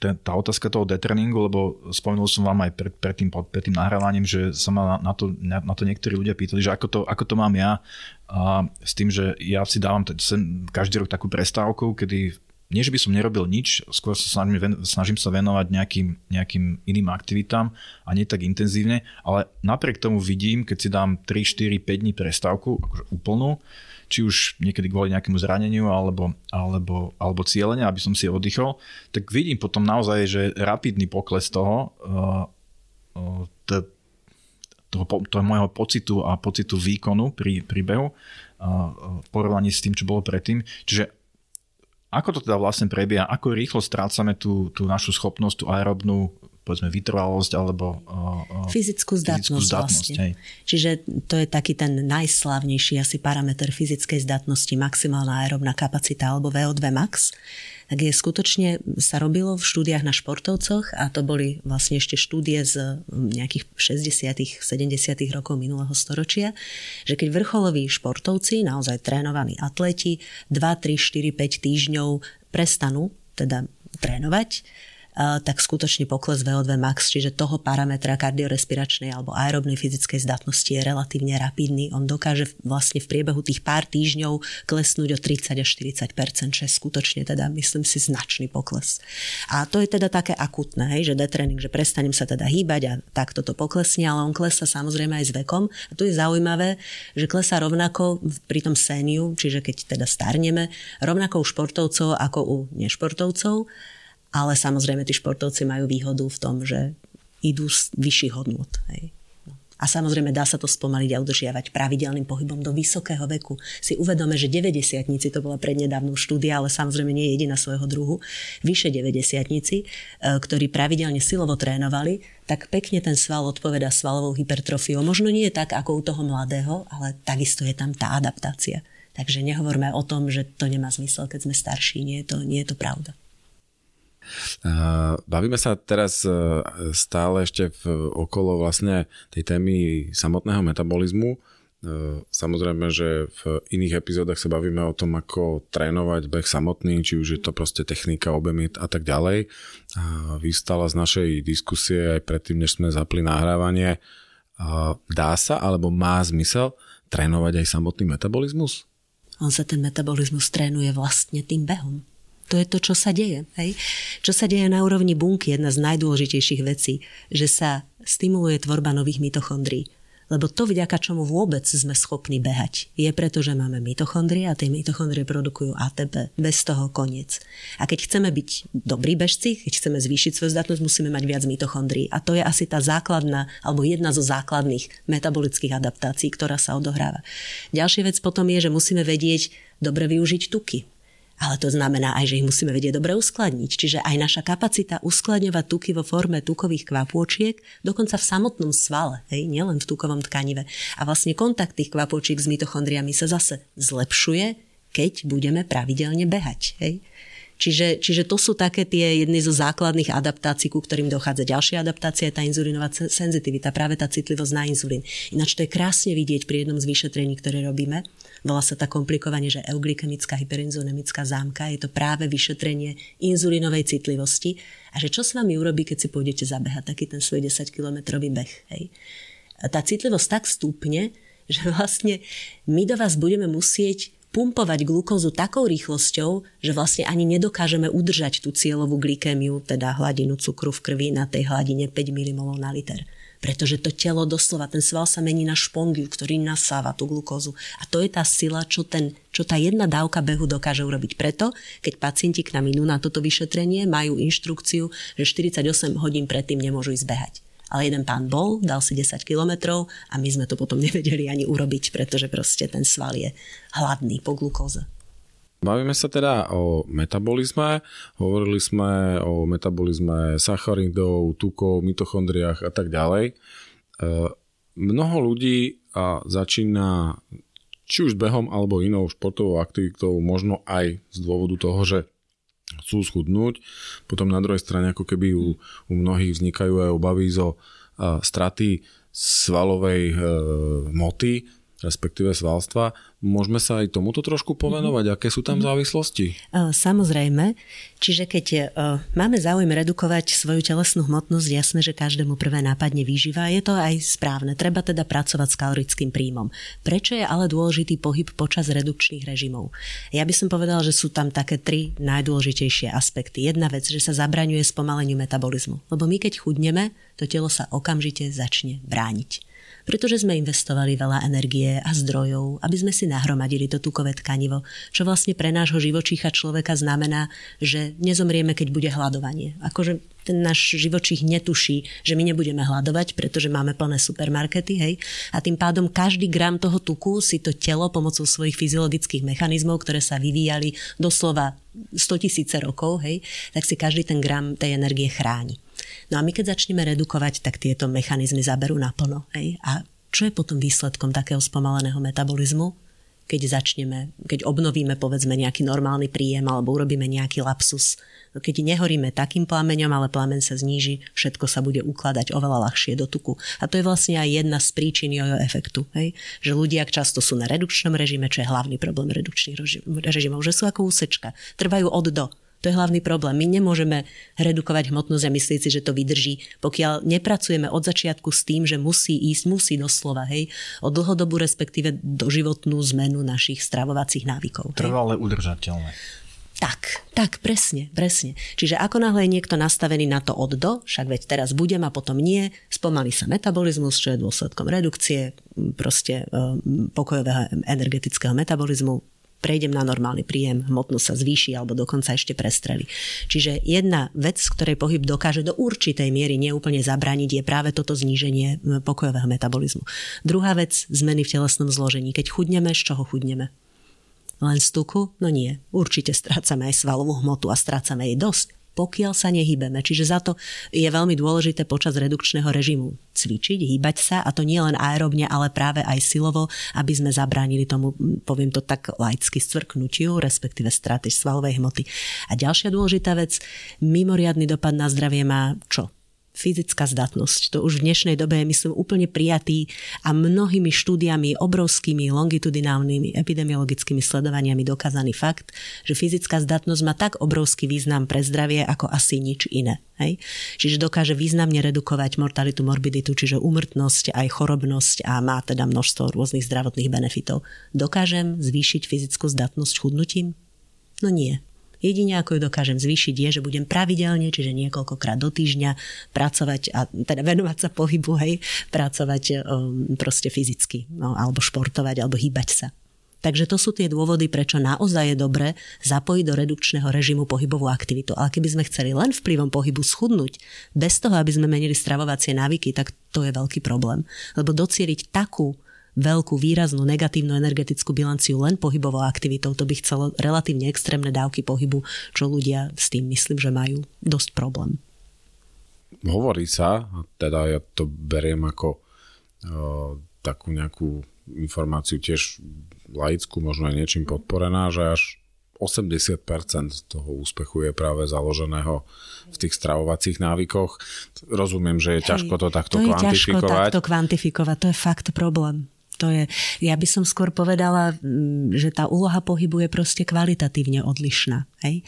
tá otázka toho detreningu, lebo spomenul som vám aj pred, pred, tým, pred tým nahrávaním, že sa ma na to, na, na to niektorí ľudia pýtali, že ako to, ako to mám ja a s tým, že ja si dávam sem, každý rok takú prestávku, kedy nie, že by som nerobil nič, skôr sa snažím, snažím sa venovať nejakým, nejakým iným aktivitám a nie tak intenzívne, ale napriek tomu vidím, keď si dám 3, 4, 5 dní prestávku, akože úplnú, či už niekedy kvôli nejakému zraneniu alebo, alebo, alebo cieľenia, aby som si oddychol, tak vidím potom naozaj, že rapidný pokles toho, uh, uh, toho, toho môjho pocitu a pocitu výkonu pri, pri behu uh, v porovnaní s tým, čo bolo predtým. Čiže ako to teda vlastne prebieha? Ako rýchlo strácame tú, tú našu schopnosť, tú aerobnú povedzme vytrvalosť alebo uh, fyzickú zdatnosť, fyzickú zdatnosť vlastne. Hej. Čiže to je taký ten najslavnejší asi parameter fyzickej zdatnosti, maximálna aerobná kapacita alebo VO2 max tak je skutočne sa robilo v štúdiách na športovcoch a to boli vlastne ešte štúdie z nejakých 60 70 rokov minulého storočia, že keď vrcholoví športovci, naozaj trénovaní atleti, 2, 3, 4, 5 týždňov prestanú teda trénovať, tak skutočne pokles VO2 max, čiže toho parametra kardiorespiračnej alebo aerobnej fyzickej zdatnosti je relatívne rapidný. On dokáže vlastne v priebehu tých pár týždňov klesnúť o 30 až 40 čo je skutočne teda, myslím si, značný pokles. A to je teda také akutné, hej, že detrening, že prestanem sa teda hýbať a takto to poklesne, ale on klesa samozrejme aj s vekom. A tu je zaujímavé, že klesá rovnako pri tom séniu, čiže keď teda starneme, rovnako u športovcov ako u nešportovcov ale samozrejme tí športovci majú výhodu v tom, že idú z vyšších hodnôt. Hej. A samozrejme dá sa to spomaliť a udržiavať pravidelným pohybom do vysokého veku. Si uvedome, že 90 to bola prednedávnou štúdia, ale samozrejme nie je jediná svojho druhu. Vyše 90 e, ktorí pravidelne silovo trénovali, tak pekne ten sval odpoveda svalovou hypertrofiou. Možno nie je tak ako u toho mladého, ale takisto je tam tá adaptácia. Takže nehovorme o tom, že to nemá zmysel, keď sme starší. Nie je to, nie je to pravda. Bavíme sa teraz e, stále ešte v, okolo vlastne tej témy samotného metabolizmu. E, samozrejme, že v iných epizódach sa bavíme o tom, ako trénovať beh samotný, či už je to proste technika, objemy a tak ďalej. Vystala z našej diskusie aj predtým, než sme zapli nahrávanie. Dá sa alebo má zmysel trénovať aj samotný metabolizmus? On sa ten metabolizmus trénuje vlastne tým behom. To je to, čo sa deje. Hej? Čo sa deje na úrovni bunky, jedna z najdôležitejších vecí, že sa stimuluje tvorba nových mitochondrií. Lebo to, vďaka čomu vôbec sme schopní behať, je preto, že máme mitochondrie a tie mitochondrie produkujú ATP. Bez toho koniec. A keď chceme byť dobrí bežci, keď chceme zvýšiť svoju zdatnosť, musíme mať viac mitochondrií. A to je asi tá základná, alebo jedna zo základných metabolických adaptácií, ktorá sa odohráva. Ďalšia vec potom je, že musíme vedieť dobre využiť tuky ale to znamená aj, že ich musíme vedieť dobre uskladniť. Čiže aj naša kapacita uskladňovať tuky vo forme tukových kvapôčiek, dokonca v samotnom svale, hej, nielen v tukovom tkanive. A vlastne kontakt tých kvapôčiek s mitochondriami sa zase zlepšuje, keď budeme pravidelne behať. Hej. Čiže, čiže to sú také tie jedny zo základných adaptácií, ku ktorým dochádza. Ďalšia adaptácia je tá inzulínová senzitivita, práve tá citlivosť na inzulín. Ináč to je krásne vidieť pri jednom z vyšetrení, ktoré robíme. Volá sa tá komplikovanie, že euglykemická hyperinzulinemická zámka. Je to práve vyšetrenie inzulínovej citlivosti. A že čo s vami urobí, keď si pôjdete zabehať taký ten svoj 10-kilometrový beh. Hej. Tá citlivosť tak stúpne, že vlastne my do vás budeme musieť pumpovať glukózu takou rýchlosťou, že vlastne ani nedokážeme udržať tú cieľovú glykémiu, teda hladinu cukru v krvi na tej hladine 5 mmol na liter. Pretože to telo doslova, ten sval sa mení na špongiu, ktorý nasáva tú glukózu. A to je tá sila, čo, ten, čo tá jedna dávka behu dokáže urobiť. Preto, keď pacienti k nám inú na toto vyšetrenie, majú inštrukciu, že 48 hodín predtým nemôžu ísť behať ale jeden pán bol, dal si 10 kilometrov a my sme to potom nevedeli ani urobiť, pretože proste ten sval je hladný po glukóze. Bavíme sa teda o metabolizme, hovorili sme o metabolizme sacharidov, tukov, mitochondriách a tak ďalej. E, mnoho ľudí začína či už behom alebo inou športovou aktivitou, možno aj z dôvodu toho, že chcú schudnúť. Potom na druhej strane ako keby u, u mnohých vznikajú aj obavy zo a, straty svalovej e, moty, respektíve svalstva. Môžeme sa aj tomuto trošku povenovať? Aké sú tam mhm. závislosti? Samozrejme. Čiže keď e, máme záujem redukovať svoju telesnú hmotnosť, jasné, že každému prvé nápadne výživa. Je to aj správne. Treba teda pracovať s kalorickým príjmom. Prečo je ale dôležitý pohyb počas redukčných režimov? Ja by som povedala, že sú tam také tri najdôležitejšie aspekty. Jedna vec, že sa zabraňuje spomaleniu metabolizmu. Lebo my keď chudneme, to telo sa okamžite začne brániť pretože sme investovali veľa energie a zdrojov, aby sme si nahromadili to tukové tkanivo, čo vlastne pre nášho živočícha človeka znamená, že nezomrieme, keď bude hľadovanie. Akože ten náš živočích netuší, že my nebudeme hľadovať, pretože máme plné supermarkety, hej. A tým pádom každý gram toho tuku si to telo pomocou svojich fyziologických mechanizmov, ktoré sa vyvíjali doslova 100 tisíce rokov, hej, tak si každý ten gram tej energie chráni. No a my keď začneme redukovať, tak tieto mechanizmy zaberú naplno. Hej? A čo je potom výsledkom takého spomaleného metabolizmu? Keď začneme, keď obnovíme povedzme nejaký normálny príjem alebo urobíme nejaký lapsus. No keď nehoríme takým plameňom, ale plameň sa zníži, všetko sa bude ukladať oveľa ľahšie do tuku. A to je vlastne aj jedna z príčin jojo efektu. Hej? Že ľudia často sú na redukčnom režime, čo je hlavný problém redukčných režimov, že sú ako úsečka. Trvajú od do to je hlavný problém. My nemôžeme redukovať hmotnosť a myslieť si, že to vydrží, pokiaľ nepracujeme od začiatku s tým, že musí ísť, musí doslova, hej, o dlhodobú respektíve doživotnú zmenu našich stravovacích návykov. Trvalé udržateľné. Tak, tak, presne, presne. Čiže ako náhle je niekto nastavený na to od do, však veď teraz budem a potom nie, spomalí sa metabolizmus, čo je dôsledkom redukcie, proste um, pokojového energetického metabolizmu, prejdem na normálny príjem, hmotnosť sa zvýši alebo dokonca ešte prestreli. Čiže jedna vec, z ktorej pohyb dokáže do určitej miery neúplne zabrániť, je práve toto zníženie pokojového metabolizmu. Druhá vec, zmeny v telesnom zložení. Keď chudneme, z čoho chudneme? Len z tuku? No nie. Určite strácame aj svalovú hmotu a strácame jej dosť pokiaľ sa nehybeme. Čiže za to je veľmi dôležité počas redukčného režimu cvičiť, hýbať sa a to nie len aerobne, ale práve aj silovo, aby sme zabránili tomu, poviem to tak laicky, stvrknutiu, respektíve straty svalovej hmoty. A ďalšia dôležitá vec, mimoriadný dopad na zdravie má čo? Fyzická zdatnosť. To už v dnešnej dobe je, myslím, úplne prijatý a mnohými štúdiami, obrovskými longitudinálnymi epidemiologickými sledovaniami dokázaný fakt, že fyzická zdatnosť má tak obrovský význam pre zdravie ako asi nič iné. Hej? Čiže dokáže významne redukovať mortalitu, morbiditu, čiže umrtnosť, aj chorobnosť a má teda množstvo rôznych zdravotných benefitov. Dokážem zvýšiť fyzickú zdatnosť chudnutím? No nie. Jedine ako ju dokážem zvýšiť je, že budem pravidelne, čiže niekoľkokrát do týždňa pracovať a teda venovať sa pohybu, hej, pracovať um, proste fyzicky, no, alebo športovať, alebo hýbať sa. Takže to sú tie dôvody, prečo naozaj je dobre zapojiť do redukčného režimu pohybovú aktivitu. Ale keby sme chceli len vplyvom pohybu schudnúť, bez toho, aby sme menili stravovacie návyky, tak to je veľký problém. Lebo docieliť takú veľkú, výraznú negatívnu energetickú bilanciu len pohybovou aktivitou, to by chcelo relatívne extrémne dávky pohybu, čo ľudia s tým myslím, že majú dosť problém. Hovorí sa, teda ja to beriem ako uh, takú nejakú informáciu tiež laickú, možno aj niečím podporená, že až 80% toho úspechu je práve založeného v tých stravovacích návykoch. Rozumiem, že je ťažko to takto to kvantifikovať. Je ťažko takto kvantifikovať, to je fakt problém to je, ja by som skôr povedala, že tá úloha pohybu je proste kvalitatívne odlišná. Hej?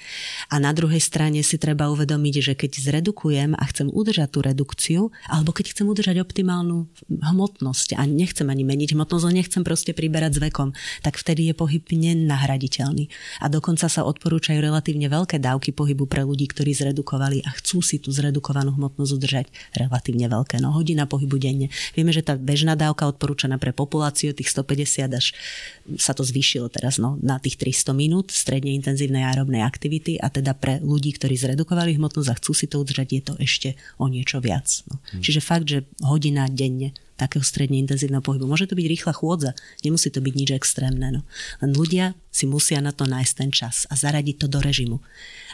A na druhej strane si treba uvedomiť, že keď zredukujem a chcem udržať tú redukciu, alebo keď chcem udržať optimálnu hmotnosť a nechcem ani meniť hmotnosť, ale nechcem proste priberať s vekom, tak vtedy je pohyb nenahraditeľný. A dokonca sa odporúčajú relatívne veľké dávky pohybu pre ľudí, ktorí zredukovali a chcú si tú zredukovanú hmotnosť udržať relatívne veľké. No hodina pohybu denne. Vieme, že tá bežná dávka odporúčaná pre populáciu populáciu, tých 150 až sa to zvýšilo teraz no, na tých 300 minút stredne intenzívnej aerobnej aktivity a teda pre ľudí, ktorí zredukovali hmotnosť a chcú si to udržať, je to ešte o niečo viac. No. Hmm. Čiže fakt, že hodina denne takého stredne intenzívneho pohybu. Môže to byť rýchla chôdza, nemusí to byť nič extrémne. No. Len ľudia si musia na to nájsť ten čas a zaradiť to do režimu.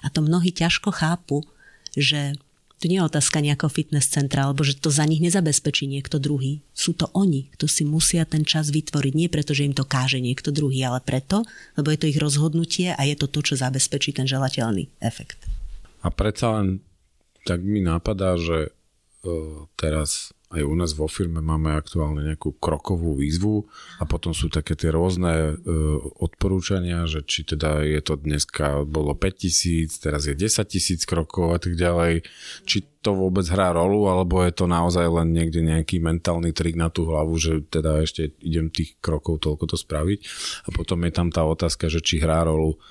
A to mnohí ťažko chápu, že to nie je otázka nejakého fitness centra, alebo že to za nich nezabezpečí niekto druhý. Sú to oni, kto si musia ten čas vytvoriť. Nie preto, že im to káže niekto druhý, ale preto, lebo je to ich rozhodnutie a je to to, čo zabezpečí ten želateľný efekt. A predsa len tak mi napadá, že uh, teraz aj u nás vo firme máme aktuálne nejakú krokovú výzvu a potom sú také tie rôzne e, odporúčania, že či teda je to dneska bolo 5000, teraz je 10 tisíc krokov a tak ďalej. Či to vôbec hrá rolu, alebo je to naozaj len niekde nejaký mentálny trik na tú hlavu, že teda ešte idem tých krokov toľko to spraviť. A potom je tam tá otázka, že či hrá rolu,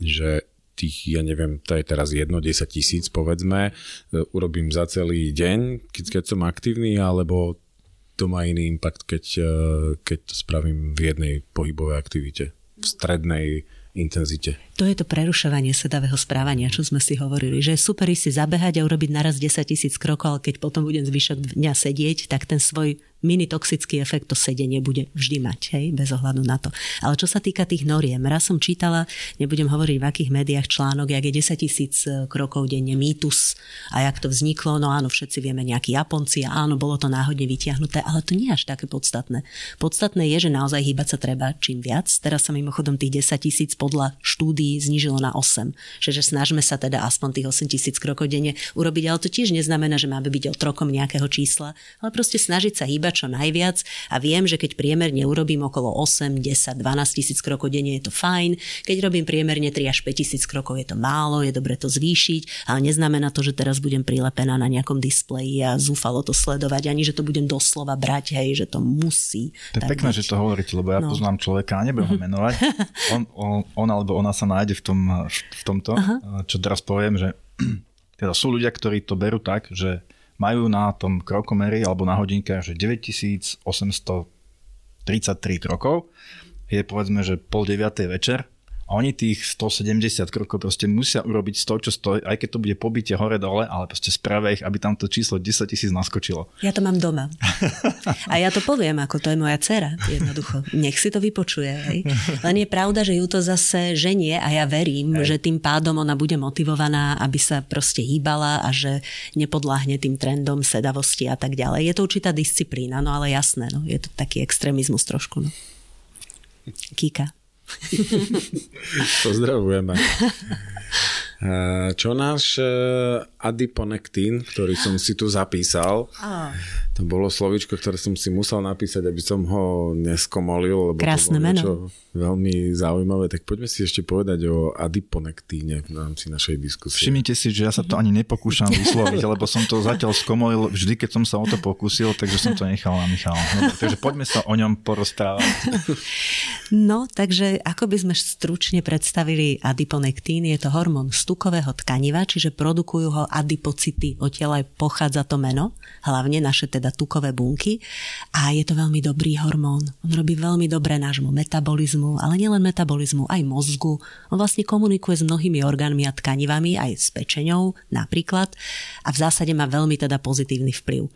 že tých, ja neviem, to je teraz jedno, 10 tisíc povedzme, e, urobím za celý deň, keď, keď som aktívny, alebo to má iný impact, keď, e, keď to spravím v jednej pohybovej aktivite, v strednej intenzite. To je to prerušovanie sedavého správania, čo sme si hovorili, že je super si zabehať a urobiť naraz 10 tisíc krokov, ale keď potom budem zvyšok dňa sedieť, tak ten svoj mini toxický efekt to sedenie bude vždy mať, hej, bez ohľadu na to. Ale čo sa týka tých noriem, raz som čítala, nebudem hovoriť v akých médiách článok, jak je 10 tisíc e, krokov denne mýtus a jak to vzniklo, no áno, všetci vieme nejakí Japonci a áno, bolo to náhodne vytiahnuté, ale to nie je až také podstatné. Podstatné je, že naozaj hýbať sa treba čím viac. Teraz sa mimochodom tých 10 tisíc podľa štúdií znížilo na 8. Čiže snažme sa teda aspoň tých 8 tisíc krokov denne urobiť, ale to tiež neznamená, že máme byť otrokom nejakého čísla, ale proste snažiť sa hýbať iba čo najviac a viem, že keď priemerne urobím okolo 8, 10, 12 tisíc krokov denne je to fajn, keď robím priemerne 3 až 5 tisíc krokov je to málo, je dobre to zvýšiť, ale neznamená to, že teraz budem prilepená na nejakom displeji a zúfalo to sledovať, ani že to budem doslova brať, hej, že to musí. To je pekné, mať. že to hovoríte, lebo ja no. poznám človeka, nebudem ho menovať. On, on, on alebo ona sa nájde v, tom, v tomto, Aha. čo teraz poviem, že teda sú ľudia, ktorí to berú tak, že majú na tom krokomeri alebo na hodinkách, že 9833 krokov je povedzme, že pol deviatej večer a oni tých 170 krokov proste musia urobiť toho, čo stojí, aj keď to bude pobytie hore-dole, ale proste spravia ich, aby tam to číslo 10 tisíc naskočilo. Ja to mám doma. A ja to poviem, ako to je moja dcera, jednoducho. Nech si to vypočuje. Hej. Len je pravda, že ju to zase ženie a ja verím, hej. že tým pádom ona bude motivovaná, aby sa proste hýbala a že nepodláhne tým trendom sedavosti a tak ďalej. Je to určitá disciplína, no ale jasné, no, je to taký extrémizmus trošku. No. Kika. Pozdravujeme. Čo náš adiponektín, ktorý som si tu zapísal, to bolo slovičko, ktoré som si musel napísať, aby som ho neskomolil, lebo Krásne to bolo meno. niečo veľmi zaujímavé. Tak poďme si ešte povedať o adiponektíne v rámci našej diskusie. Všimnite si, že ja sa to ani nepokúšam vysloviť, lebo som to zatiaľ skomolil vždy, keď som sa o to pokúsil, takže som to nechal na Michala. No, takže poďme sa o ňom porozprávať. No, takže ako by sme stručne predstavili adiponektín, je to hormón stukového tkaniva, čiže produkujú ho adipocity, odtiaľ aj pochádza to meno, hlavne naše teda tukové bunky a je to veľmi dobrý hormón. On robí veľmi dobre nášmu metabolizmu, ale nielen metabolizmu, aj mozgu. On vlastne komunikuje s mnohými orgánmi a tkanivami, aj s pečeňou napríklad a v zásade má veľmi teda pozitívny vplyv.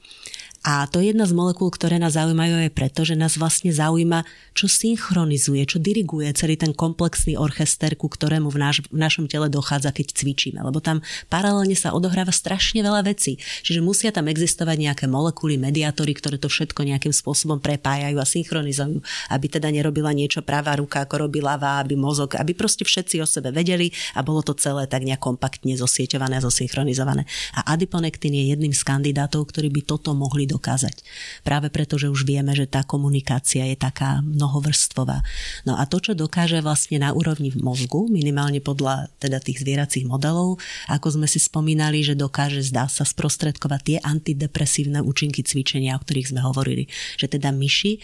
A to je jedna z molekúl, ktoré nás zaujímajú aj preto, že nás vlastne zaujíma, čo synchronizuje, čo diriguje celý ten komplexný orchester, ku ktorému v, náš, v našom tele dochádza, keď cvičíme. Lebo tam paralelne sa odohráva strašne veľa vecí. Čiže musia tam existovať nejaké molekuly, mediátory, ktoré to všetko nejakým spôsobom prepájajú a synchronizujú, aby teda nerobila niečo pravá ruka, ako robí ľavá, aby mozog, aby proste všetci o sebe vedeli a bolo to celé tak nejak kompaktne zosieťované a zosynchronizované. A adiponektín je jedným z kandidátov, ktorí by toto mohli dokázať. Práve preto, že už vieme, že tá komunikácia je taká mnohovrstvová. No a to, čo dokáže vlastne na úrovni v mozgu, minimálne podľa teda tých zvieracích modelov, ako sme si spomínali, že dokáže, zdá sa, sprostredkovať tie antidepresívne účinky cvičenia, o ktorých sme hovorili. Že teda myši, e,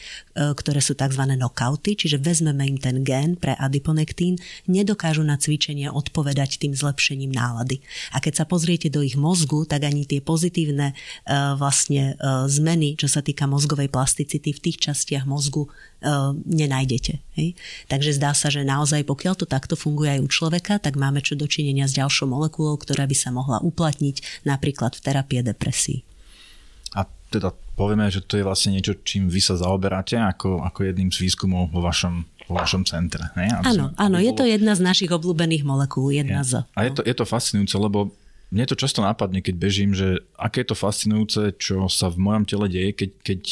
ktoré sú tzv. knockouty, čiže vezmeme im ten gen pre adiponektín, nedokážu na cvičenie odpovedať tým zlepšením nálady. A keď sa pozriete do ich mozgu, tak ani tie pozitívne e, vlastne e, zmeny, čo sa týka mozgovej plasticity v tých častiach mozgu nenájdete. Hej? Takže zdá sa, že naozaj pokiaľ to takto funguje aj u človeka, tak máme čo dočinenia s ďalšou molekulou, ktorá by sa mohla uplatniť napríklad v terapie depresí. A teda povieme, že to je vlastne niečo, čím vy sa zaoberáte ako, ako jedným z výskumov vo vašom, vo vašom centre. Ne? Áno, áno, je to jedna z našich obľúbených molekúl, jedna je. z. A je to, je to fascinujúce, lebo mne to často nápadne, keď bežím, že aké je to fascinujúce, čo sa v mojom tele deje, keď, keď,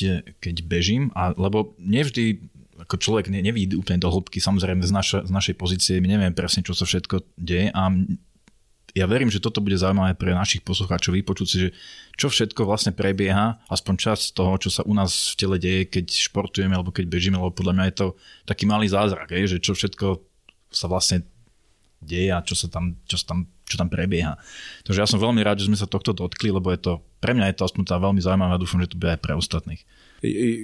keď bežím, a, lebo nevždy ako človek ne, nevidí úplne do hĺbky, samozrejme z, naša, z našej pozície, my nevieme presne, čo sa všetko deje. A ja verím, že toto bude zaujímavé pre našich poslucháčov vypočuť si, že čo všetko vlastne prebieha, aspoň časť toho, čo sa u nás v tele deje, keď športujeme alebo keď bežíme, lebo podľa mňa je to taký malý zázrak, že čo všetko sa vlastne deje a čo sa tam, čo sa tam čo tam prebieha. Takže ja som veľmi rád, že sme sa tohto dotkli, lebo je to, pre mňa je to aspoň tá veľmi zaujímavé a dúfam, že to bude aj pre ostatných.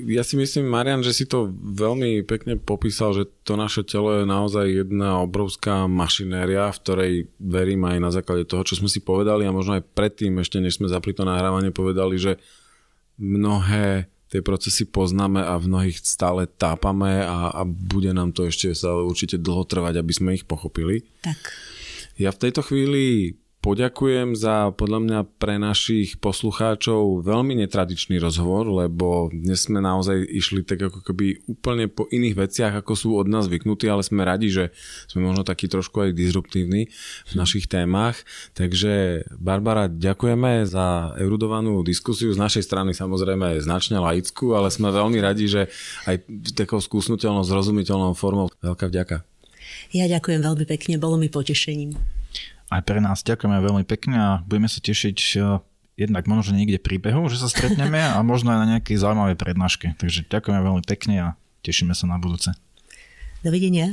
Ja si myslím, Marian, že si to veľmi pekne popísal, že to naše telo je naozaj jedna obrovská mašinéria, v ktorej verím aj na základe toho, čo sme si povedali a možno aj predtým, ešte než sme zapli to nahrávanie, povedali, že mnohé tie procesy poznáme a v mnohých stále tápame a, a bude nám to ešte sa určite dlho trvať, aby sme ich pochopili. Tak. Ja v tejto chvíli poďakujem za podľa mňa pre našich poslucháčov veľmi netradičný rozhovor, lebo dnes sme naozaj išli tak ako keby úplne po iných veciach, ako sú od nás zvyknutí, ale sme radi, že sme možno takí trošku aj disruptívni v našich témach. Takže Barbara, ďakujeme za erudovanú diskusiu. Z našej strany samozrejme značne laickú, ale sme veľmi radi, že aj takou skúsnutelnou, zrozumiteľnou formou. Veľká vďaka. Ja ďakujem veľmi pekne, bolo mi potešením. Aj pre nás ďakujeme veľmi pekne a budeme sa tešiť eh, jednak možno niekde príbehu, že sa stretneme a možno aj na nejakej zaujímavej prednáške. Takže ďakujeme veľmi pekne a tešíme sa na budúce. Dovidenia.